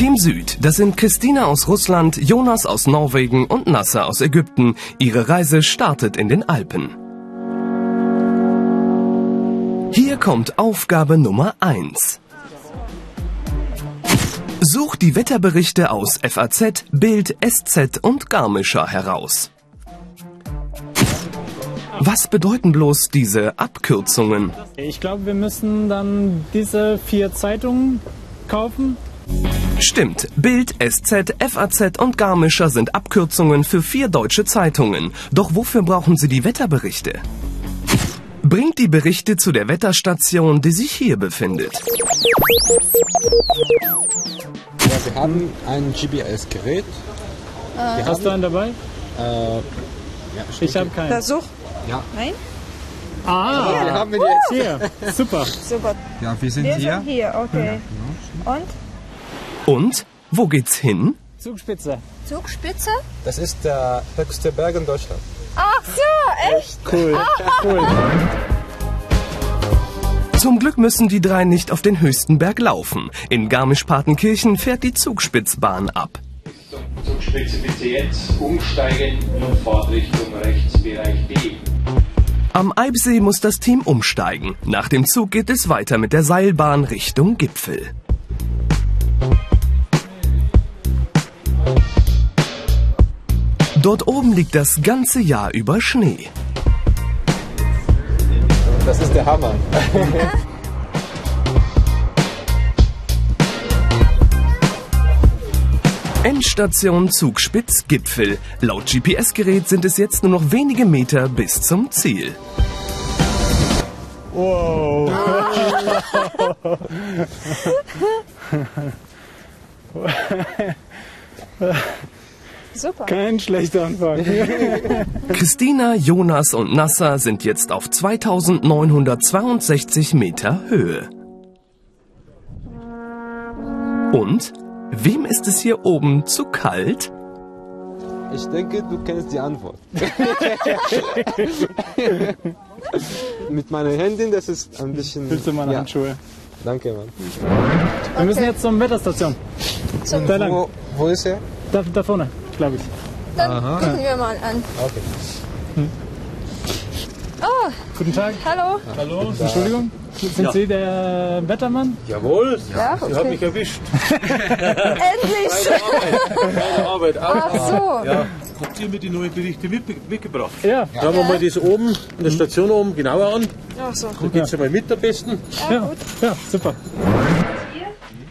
Süd, das sind Christina aus Russland, Jonas aus Norwegen und Nasser aus Ägypten. Ihre Reise startet in den Alpen. Hier kommt Aufgabe Nummer 1. Such die Wetterberichte aus FAZ, Bild, SZ und Garmischer heraus. Was bedeuten bloß diese Abkürzungen? Ich glaube, wir müssen dann diese vier Zeitungen kaufen. Stimmt, Bild, SZ, FAZ und Garmischer sind Abkürzungen für vier deutsche Zeitungen. Doch wofür brauchen Sie die Wetterberichte? Bringt die Berichte zu der Wetterstation, die sich hier befindet. Ja, wir haben ein GPS-Gerät. Hast du einen dabei? Äh, ja, Ich habe keinen. Versuch. Ja. Nein? Ah, Wir haben ihn jetzt. hier. Super. Super. Ja, wir sind Wir hier. sind hier, okay. Und? Und? Wo geht's hin? Zugspitze. Zugspitze? Das ist der höchste Berg in Deutschland. Ach so, echt? Cool. Cool. Zum Glück müssen die drei nicht auf den höchsten Berg laufen. In Garmisch-Partenkirchen fährt die Zugspitzbahn ab. Zugspitze bitte jetzt umsteigen in Fahrtrichtung Rechtsbereich B. Am Eibsee muss das Team umsteigen. Nach dem Zug geht es weiter mit der Seilbahn Richtung Gipfel. Dort oben liegt das ganze Jahr über Schnee. Das ist der Hammer. Endstation Zugspitz Gipfel. Laut GPS-Gerät sind es jetzt nur noch wenige Meter bis zum Ziel. Wow. Super. Kein schlechter Anfang. Christina, Jonas und Nasser sind jetzt auf 2962 Meter Höhe. Und? Wem ist es hier oben zu kalt? Ich denke, du kennst die Antwort. Mit meinen Händen, das ist ein bisschen. Willst du meine ja, Handschuhe? Danke, Mann. Wir müssen jetzt zur Wetterstation. Da lang. Wo, wo ist er? Da, da vorne, glaube ich. Dann gucken wir mal an. Okay. Guten Tag. Hallo? Hallo? Entschuldigung. Sind Sie der Wettermann? Jawohl, Ja, Sie okay. haben mich erwischt. Endlich! Meine Arbeit auch. Ach so. Ja, habt ihr mir die neuen Berichte mit, mitgebracht? Ja. Schauen wir mal das oben, in der Station oben genauer an. Ach so. Da geht's ja mal mit am besten. Ja, ja, super.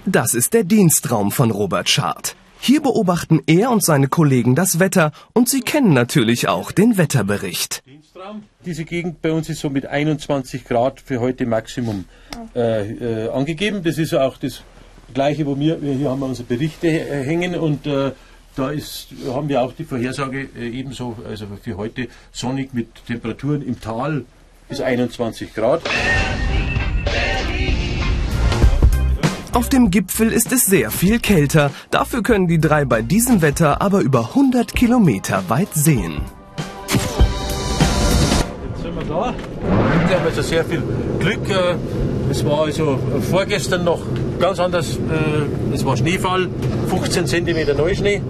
Das ist der Dienstraum von Robert Schad. Hier beobachten er und seine Kollegen das Wetter und sie kennen natürlich auch den Wetterbericht. Diese Gegend bei uns ist so mit 21 Grad für heute Maximum äh, äh, angegeben. Das ist auch das gleiche, wo wir, wir hier haben wir unsere Berichte äh, hängen und äh, da ist, haben wir auch die Vorhersage äh, ebenso, also für heute sonnig mit Temperaturen im Tal bis 21 Grad. Auf dem Gipfel ist es sehr viel kälter. Dafür können die drei bei diesem Wetter aber über 100 Kilometer weit sehen. Jetzt sind wir da. Wir haben also sehr viel Glück. äh, Es war also vorgestern noch ganz anders. äh, Es war Schneefall, 15 cm Neuschnee.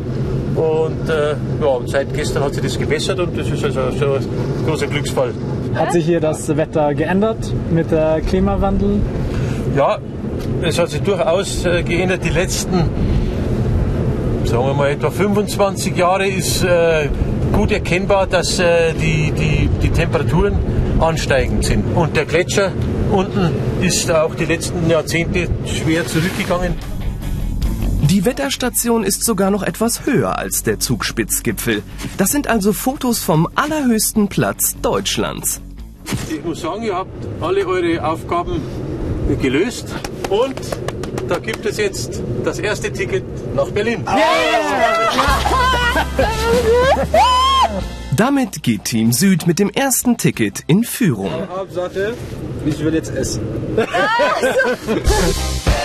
Und äh, ja, und seit gestern hat sich das gebessert und das ist also so ein großer Glücksfall. Hat sich hier das Wetter geändert mit der Klimawandel? Ja, es hat sich durchaus äh, geändert. Die letzten, sagen wir mal, etwa 25 Jahre ist äh, gut erkennbar, dass äh, die, die, die Temperaturen ansteigend sind. Und der Gletscher unten ist auch die letzten Jahrzehnte schwer zurückgegangen. Die Wetterstation ist sogar noch etwas höher als der Zugspitzgipfel. Das sind also Fotos vom allerhöchsten Platz Deutschlands. Ich muss sagen, ihr habt alle eure Aufgaben gelöst. Und da gibt es jetzt das erste Ticket nach Berlin. Damit geht Team Süd mit dem ersten Ticket in Führung. Hauptsache, ich will jetzt essen. Berlin,